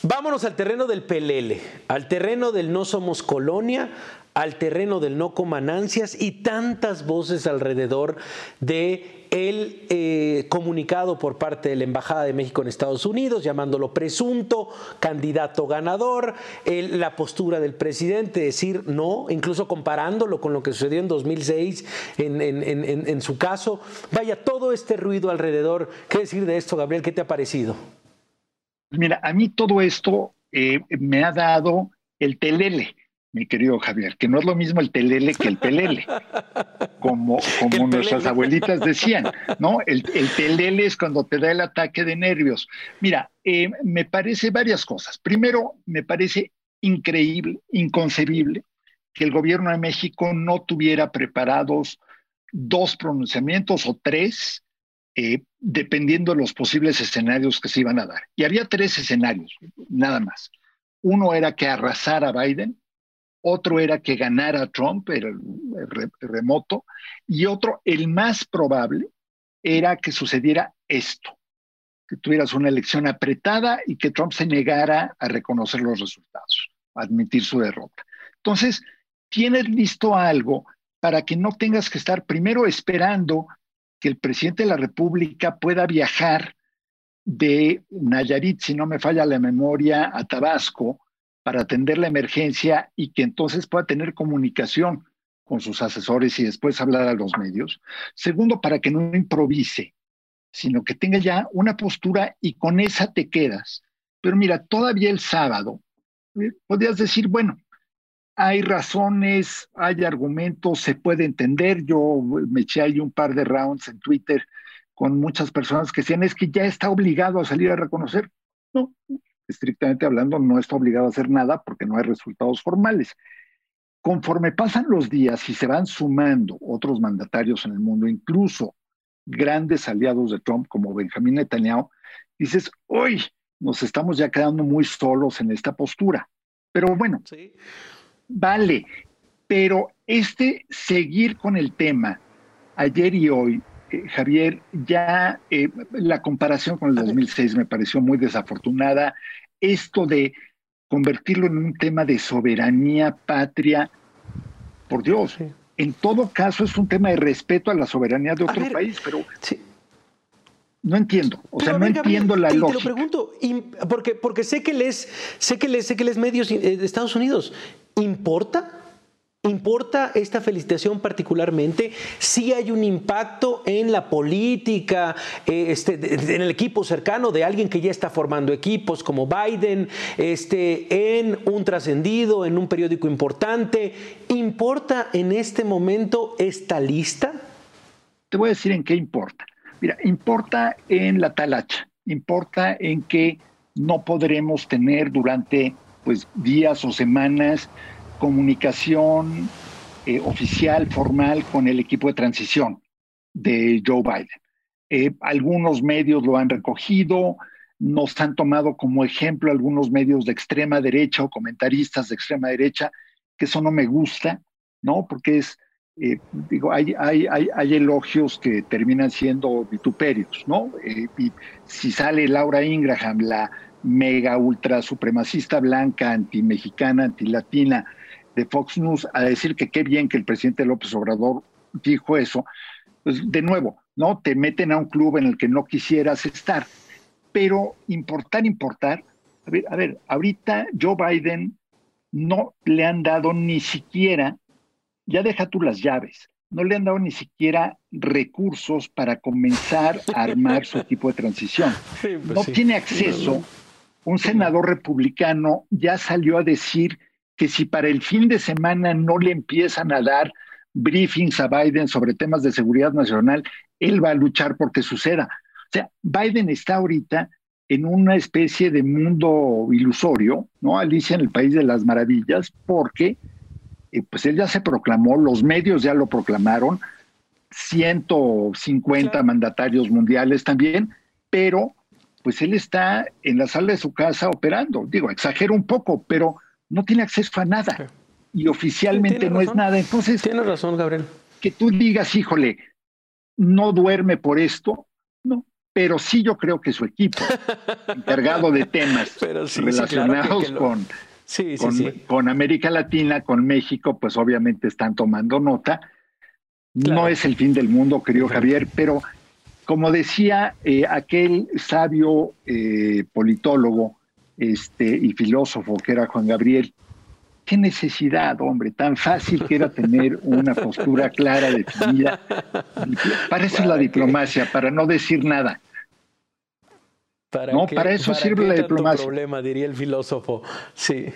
Vámonos al terreno del pelele, al terreno del no somos colonia, al terreno del no comanancias y tantas voces alrededor de el eh, comunicado por parte de la Embajada de México en Estados Unidos, llamándolo presunto, candidato ganador, la postura del presidente, decir no, incluso comparándolo con lo que sucedió en 2006 en, su caso. Vaya, todo este ruido alrededor. ¿Qué decir de esto, Gabriel? ¿Qué te ha parecido? Mira, a mí todo esto eh, me ha dado el telele mi querido Javier, que no es lo mismo el telele que el pelele, como, como nuestras abuelitas decían, ¿no? El, telele es cuando te da el ataque de nervios. Mira, eh, me parece varias cosas. Primero, me parece increíble, inconcebible que el gobierno de México no tuviera preparados dos pronunciamientos o tres, eh, dependiendo de los posibles escenarios que se iban a dar. Y había tres escenarios, nada más. Uno era que arrasara Biden, otro era que ganara Trump, era el, remoto, y otro, el más probable, era que sucediera esto, que tuvieras una elección apretada y que Trump se negara a reconocer los resultados, a admitir su derrota. Entonces, tienes listo algo para que no tengas que estar primero esperando que el presidente de la República pueda viajar de Nayarit, si no me falla la memoria, a Tabasco, para atender la emergencia y que entonces pueda tener comunicación con sus asesores y después hablar a los medios. Segundo, para que no improvise, sino que tenga ya una postura y con esa te quedas. Pero mira, todavía el sábado, eh, podrías decir, bueno, hay razones, hay argumentos, se puede entender. Yo me eché ahí un par de rounds en Twitter con muchas personas que decían, es que ya está obligado a salir a reconocer. No, estrictamente hablando, no está obligado a hacer nada porque no hay resultados formales. Conforme pasan los días y se van sumando otros mandatarios en el mundo, incluso grandes aliados de Trump como Benjamín Netanyahu, dices, hoy nos estamos ya quedando muy solos en esta postura. Pero bueno, vale, pero este seguir con el tema ayer y hoy eh, Javier, ya eh, la comparación con el 2006 me pareció muy desafortunada. Esto de convertirlo en un tema de soberanía patria, por Dios, en todo caso es un tema de respeto a la soberanía de otro país, pero no entiendo, o sea, no entiendo la lógica. Te lo pregunto, porque, porque sé que les, sé que les, sé que les medios eh, de Estados Unidos, ¿importa? ¿Importa esta felicitación particularmente? Si hay un impacto en la política, eh, este, en el equipo cercano de alguien que ya está formando equipos como Biden, este, en un trascendido, en un periódico importante. ¿Importa en este momento esta lista? Te voy a decir en qué importa. Mira, importa en la talacha, importa en que no podremos tener durante pues, días o semanas comunicación eh, oficial, formal, con el equipo de transición de Joe Biden. Eh, algunos medios lo han recogido, nos han tomado como ejemplo algunos medios de extrema derecha o comentaristas de extrema derecha, que eso no me gusta, ¿no? Porque es eh, digo, hay, hay, hay, elogios que terminan siendo vituperios, ¿no? Y si sale Laura Ingraham, la mega ultra supremacista blanca, anti-mexicana, anti-latina de Fox News, a decir que qué bien que el presidente López Obrador dijo eso, pues de nuevo, ¿no? Te meten a un club en el que no quisieras estar. Pero importar, importar, a ver, a ver, ahorita Joe Biden no le han dado ni siquiera ya deja tú las llaves, no le han dado ni siquiera recursos para comenzar a armar su equipo de transición. Pues no tiene acceso. Un senador republicano ya salió a decir que si para el fin de semana no le empiezan a dar briefings a Biden sobre temas de seguridad nacional, él va a luchar porque suceda. O sea, Biden está ahorita en una especie de mundo ilusorio, ¿no? Alicia en el País de las Maravillas, porque pues él ya se proclamó, los medios ya lo proclamaron, 150 mandatarios mundiales también, pero pues él está en la sala de su casa operando. Digo, exagero un poco, pero no tiene acceso a nada. Y oficialmente no es nada. Entonces, tiene razón, Gabriel. Que tú digas, híjole, no duerme por esto, no. Pero sí yo creo que su equipo, encargado de temas relacionados con Sí, con, sí, con, América Latina, con México, pues obviamente están tomando nota. No es el fin del mundo, querido Javier, pero como decía eh, aquel sabio eh, politólogo este, y filósofo que era Juan Gabriel, qué necesidad, hombre, tan fácil que era tener una postura clara, definida. Para eso es la diplomacia, para no decir nada. ¿Para no, para eso sirve la diplomacia. problema, diría el filósofo. Sí,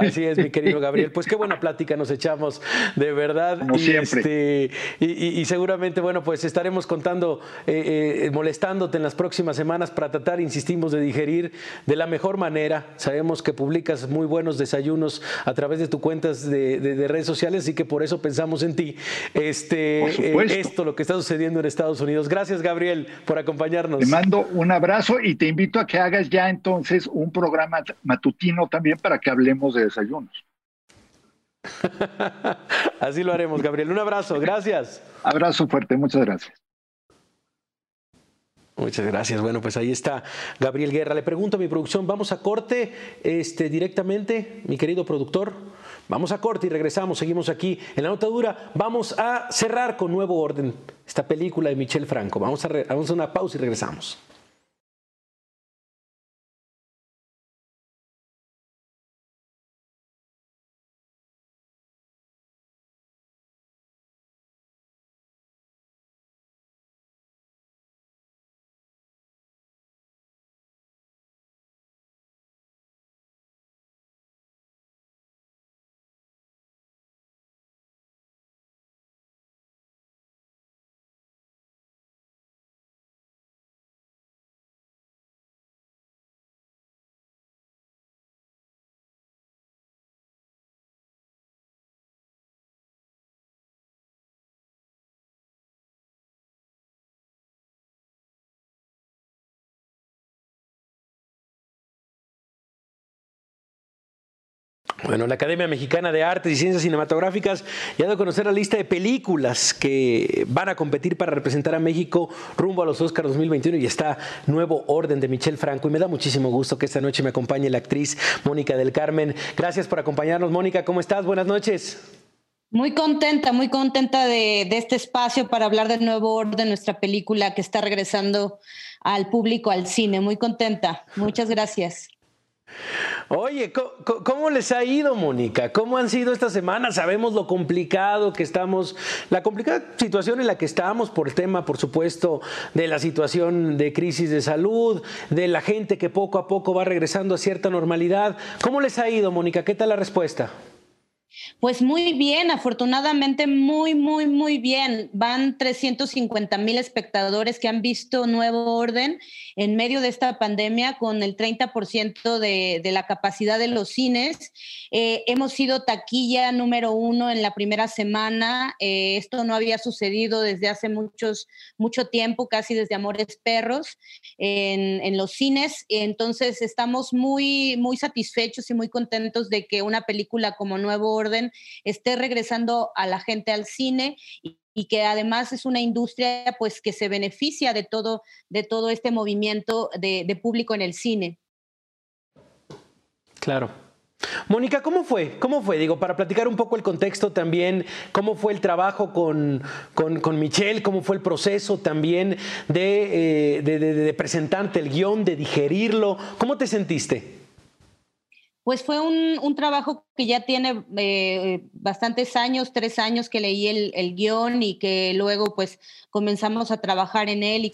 así es, mi querido Gabriel. Pues qué buena plática nos echamos, de verdad. Como y, siempre. Este, y, seguramente, bueno, pues estaremos contando, eh, eh, molestándote en las próximas semanas para tratar, insistimos, de digerir de la mejor manera. Sabemos que publicas muy buenos desayunos a través de tus cuentas de, redes sociales, así que por eso pensamos en ti. Este, eh, esto, lo que está sucediendo en Estados Unidos. Gracias, Gabriel, por acompañarnos. Te mando un abrazo y te invito a que hagas ya entonces un programa matutino también para que hablemos de desayunos. Así lo haremos, Gabriel. Un abrazo, gracias. Abrazo fuerte, muchas gracias. Muchas gracias. Bueno, pues ahí está Gabriel Guerra. Le pregunto a mi producción, ¿vamos a corte este, directamente, mi querido productor? Vamos a corte y regresamos. Seguimos aquí en la notadura. Vamos a cerrar con Nuevo Orden, esta película de Michel Franco. Vamos a, vamos a una pausa y regresamos. Bueno, la Academia Mexicana de Artes y Ciencias Cinematográficas ya ha dado a conocer la lista de películas que van a competir para representar a México rumbo a los Oscars 2021 y está Nuevo Orden de Michel Franco. Y me da muchísimo gusto que esta noche me acompañe la actriz Mónica del Carmen. Gracias por acompañarnos, Mónica. ¿Cómo estás? Buenas noches. Muy contenta, muy contenta de, de este espacio para hablar del Nuevo Orden, nuestra película que está regresando al público, al cine. Muy contenta. Muchas gracias. Oye, ¿cómo, les ha ido, Mónica? ¿Cómo han sido estas semanas? Sabemos lo complicado que estamos, la complicada situación en la que estamos por el tema, por supuesto, de la situación de crisis de salud, de la gente que poco a poco va regresando a cierta normalidad. ¿Cómo les ha ido, Mónica? ¿Qué tal la respuesta? Pues muy bien, afortunadamente muy, muy, muy bien. Van 350 mil espectadores que han visto Nuevo Orden en medio de esta pandemia con el 30% de, la capacidad de los cines. Eh, hemos sido taquilla número uno en la primera semana. Eh, esto no había sucedido desde hace muchos, mucho tiempo, casi desde Amores Perros, en, los cines. Entonces estamos muy, muy satisfechos y muy contentos de que una película como Nuevo orden esté regresando a la gente al cine que además es una industria pues que se beneficia de todo, de todo este movimiento de público en el cine. Claro. Mónica, ¿cómo fue? ¿Cómo fue? Digo, para platicar un poco el contexto también, ¿cómo fue el trabajo con, con, Michelle? ¿Cómo fue el proceso también de, eh, de, presentarte el guion, de digerirlo? ¿Cómo te sentiste? Pues fue un, trabajo que ya tiene eh, bastantes años, tres años que leí el, guion y que luego pues comenzamos a trabajar en él y,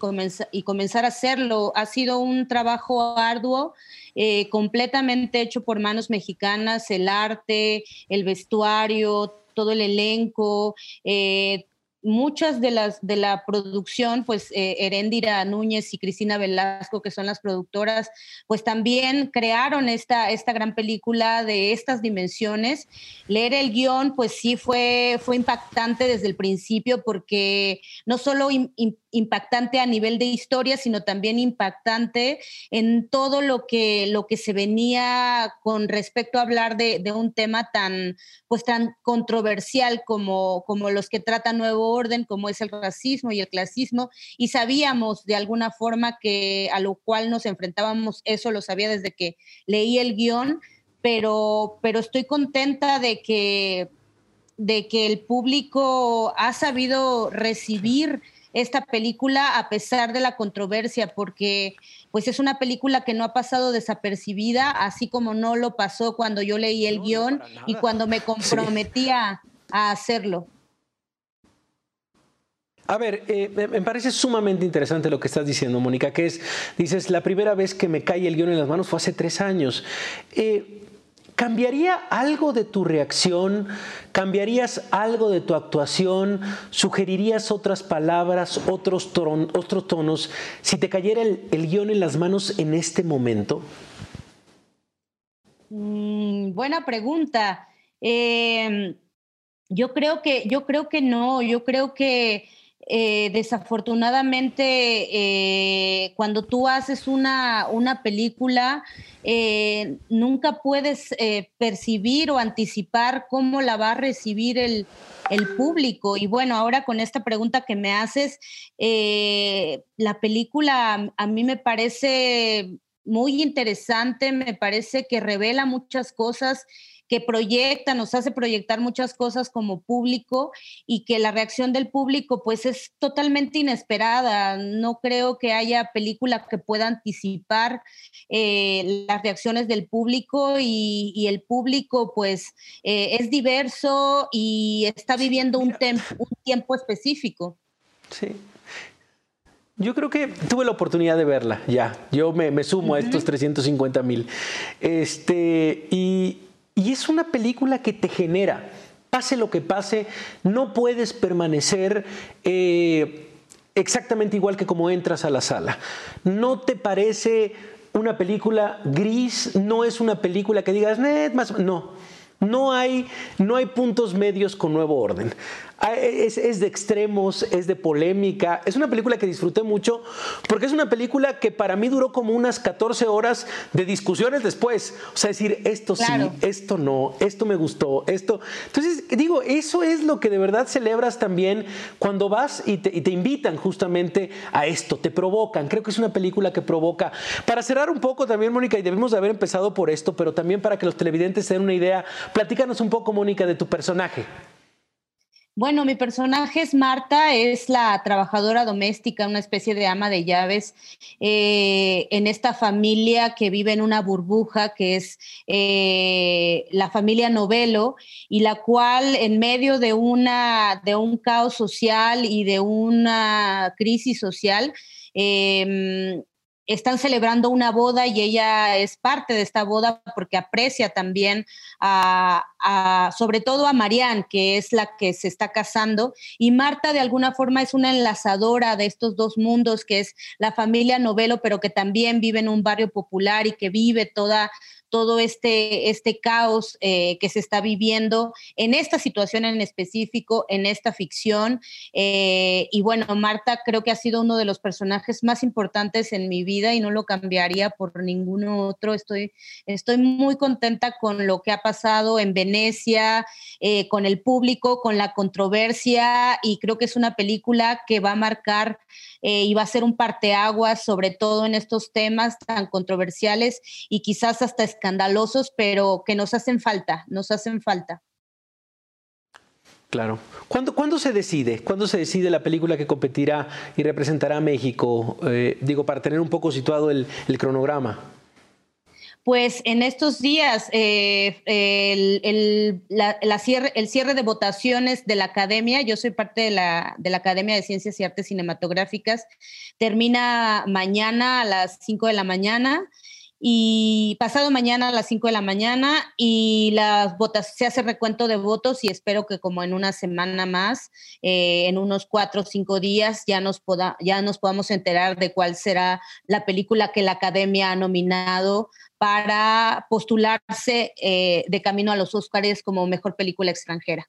y comenzar a hacerlo. Ha sido un trabajo arduo eh, completamente hecho por manos mexicanas, el arte, el vestuario, todo el elenco, eh, muchas de las de la producción, pues eh, Herendira Núñez y Cristina Velasco, que son las productoras, pues también crearon esta, esta gran película de estas dimensiones. Leer el guion, pues sí fue, fue impactante desde el principio, porque no solo impactante a nivel de historia, sino también impactante en todo lo que, lo que se venía con respecto a hablar de, de un tema tan, pues tan controversial como, como los que trata Nuevo orden como es el racismo y el clasismo y sabíamos de alguna forma que a lo cual nos enfrentábamos, eso lo sabía desde que leí el guion, pero, pero estoy contenta de que, de que el público ha sabido recibir esta película a pesar de la controversia, porque pues es una película que no ha pasado desapercibida, así como no lo pasó cuando yo leí el guion y cuando me comprometía a hacerlo. A ver, eh, me parece sumamente interesante lo que estás diciendo, Mónica, que es, dices, la primera vez que me cae el guion en las manos fue hace tres años. Eh, ¿Cambiaría algo de tu reacción? ¿Cambiarías algo de tu actuación? ¿Sugerirías otras palabras, otros, tonos si te cayera el, guion en las manos en este momento? Mm, buena pregunta. Eh, yo creo que, yo creo que no. Yo creo que eh, desafortunadamente, eh, cuando tú haces una, una película, eh, nunca puedes percibir o anticipar cómo la va a recibir el, el, público. Y bueno, ahora con esta pregunta que me haces, la película a mí me parece muy interesante, me parece que revela muchas cosas que proyecta, nos hace proyectar muchas cosas como público y que la reacción del público pues es totalmente inesperada. No creo que haya película que pueda anticipar eh, las reacciones del público y, el público pues eh, es diverso y está viviendo un, un tiempo específico. Sí. Yo creo que tuve la oportunidad de verla, ya. Yo me, sumo a estos 350 mil. Este, y, y es una película que te genera, pase lo que pase, no puedes permanecer eh, exactamente igual que como entras a la sala. No te parece una película gris, no es una película que digas, más, no. No hay, no hay puntos medios con nuevo orden. Ah, es, de extremos, es de polémica. Es una película que disfruté mucho porque es una película que para mí duró como unas 14 horas de discusiones después. O sea, decir, esto sí, esto no, esto me gustó, esto. Entonces, digo, eso es lo que de verdad celebras también cuando vas y te, y te invitan justamente a esto, te provocan. Creo que es una película que provoca. Para cerrar un poco también, Mónica, y debemos de haber empezado por esto, pero también para que los televidentes se den una idea, platícanos un poco, Mónica, de tu personaje. Bueno, mi personaje es Marta, es la trabajadora doméstica, una especie de ama de llaves eh, en esta familia que vive en una burbuja que es eh, la familia Novelo y la cual en medio de, una, de un caos social y de una crisis social, em, están celebrando una boda y ella es parte de esta boda porque aprecia también a, sobre todo a Marianne, que es la que se está casando, y Marta de alguna forma es una enlazadora de estos dos mundos, que es la familia Novelo, pero que también vive en un barrio popular y que vive toda todo este, este caos eh, que se está viviendo en esta situación en específico, en esta ficción. Eh, y bueno, Marta creo que ha sido uno de los personajes más importantes en mi vida y no lo cambiaría por ninguno otro. Estoy, estoy muy contenta con lo que ha pasado en Venecia, eh, con el público, con la controversia y creo que es una película que va a marcar y va a ser un parteaguas, sobre todo en estos temas tan controversiales y quizás hasta escandalosos, pero que nos hacen falta, nos hacen falta. Claro. ¿Cuándo, ¿Cuándo, se decide? ¿Cuándo se decide la película que competirá y representará a México? Eh, digo, para tener un poco situado el, el cronograma. Pues en estos días, eh, el, la, cierre, el cierre de votaciones de la academia, yo soy parte de la, de la Academia de Ciencias y Artes Cinematográficas, termina mañana a las 5 de la mañana y pasado mañana a las 5 de la mañana y las votas, se hace recuento de votos y espero que como en una semana más, eh, en unos cuatro o cinco días, ya nos, poda, ya nos podamos enterar de cuál será la película que la academia ha nominado para postularse eh, de camino a los Óscares como mejor película extranjera.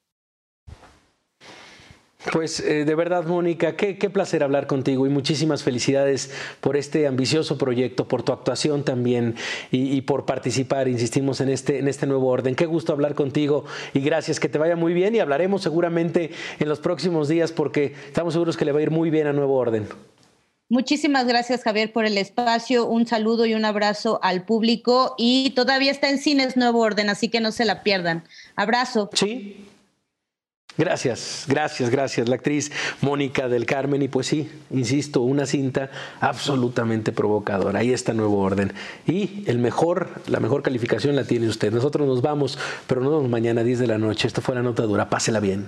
Pues eh, de verdad, Mónica, qué, placer hablar contigo y muchísimas felicidades por este ambicioso proyecto, por tu actuación también y, por participar, insistimos, en este, en este nuevo orden. Qué gusto hablar contigo y gracias, que te vaya muy bien y hablaremos seguramente en los próximos días porque estamos seguros que le va a ir muy bien a Nuevo Orden. Muchísimas gracias, Javier, por el espacio. Un saludo y un abrazo al público. Y todavía está en cines Nuevo Orden, así que no se la pierdan. Abrazo. Sí. Gracias, gracias, gracias. La actriz Mónica del Carmen. Y pues sí, insisto, una cinta absolutamente provocadora. Ahí está Nuevo Orden. Y el mejor, la mejor calificación la tiene usted. Nosotros nos vamos, pero nos mañana a 10 de la noche. Esto fue la nota dura. Pásela bien.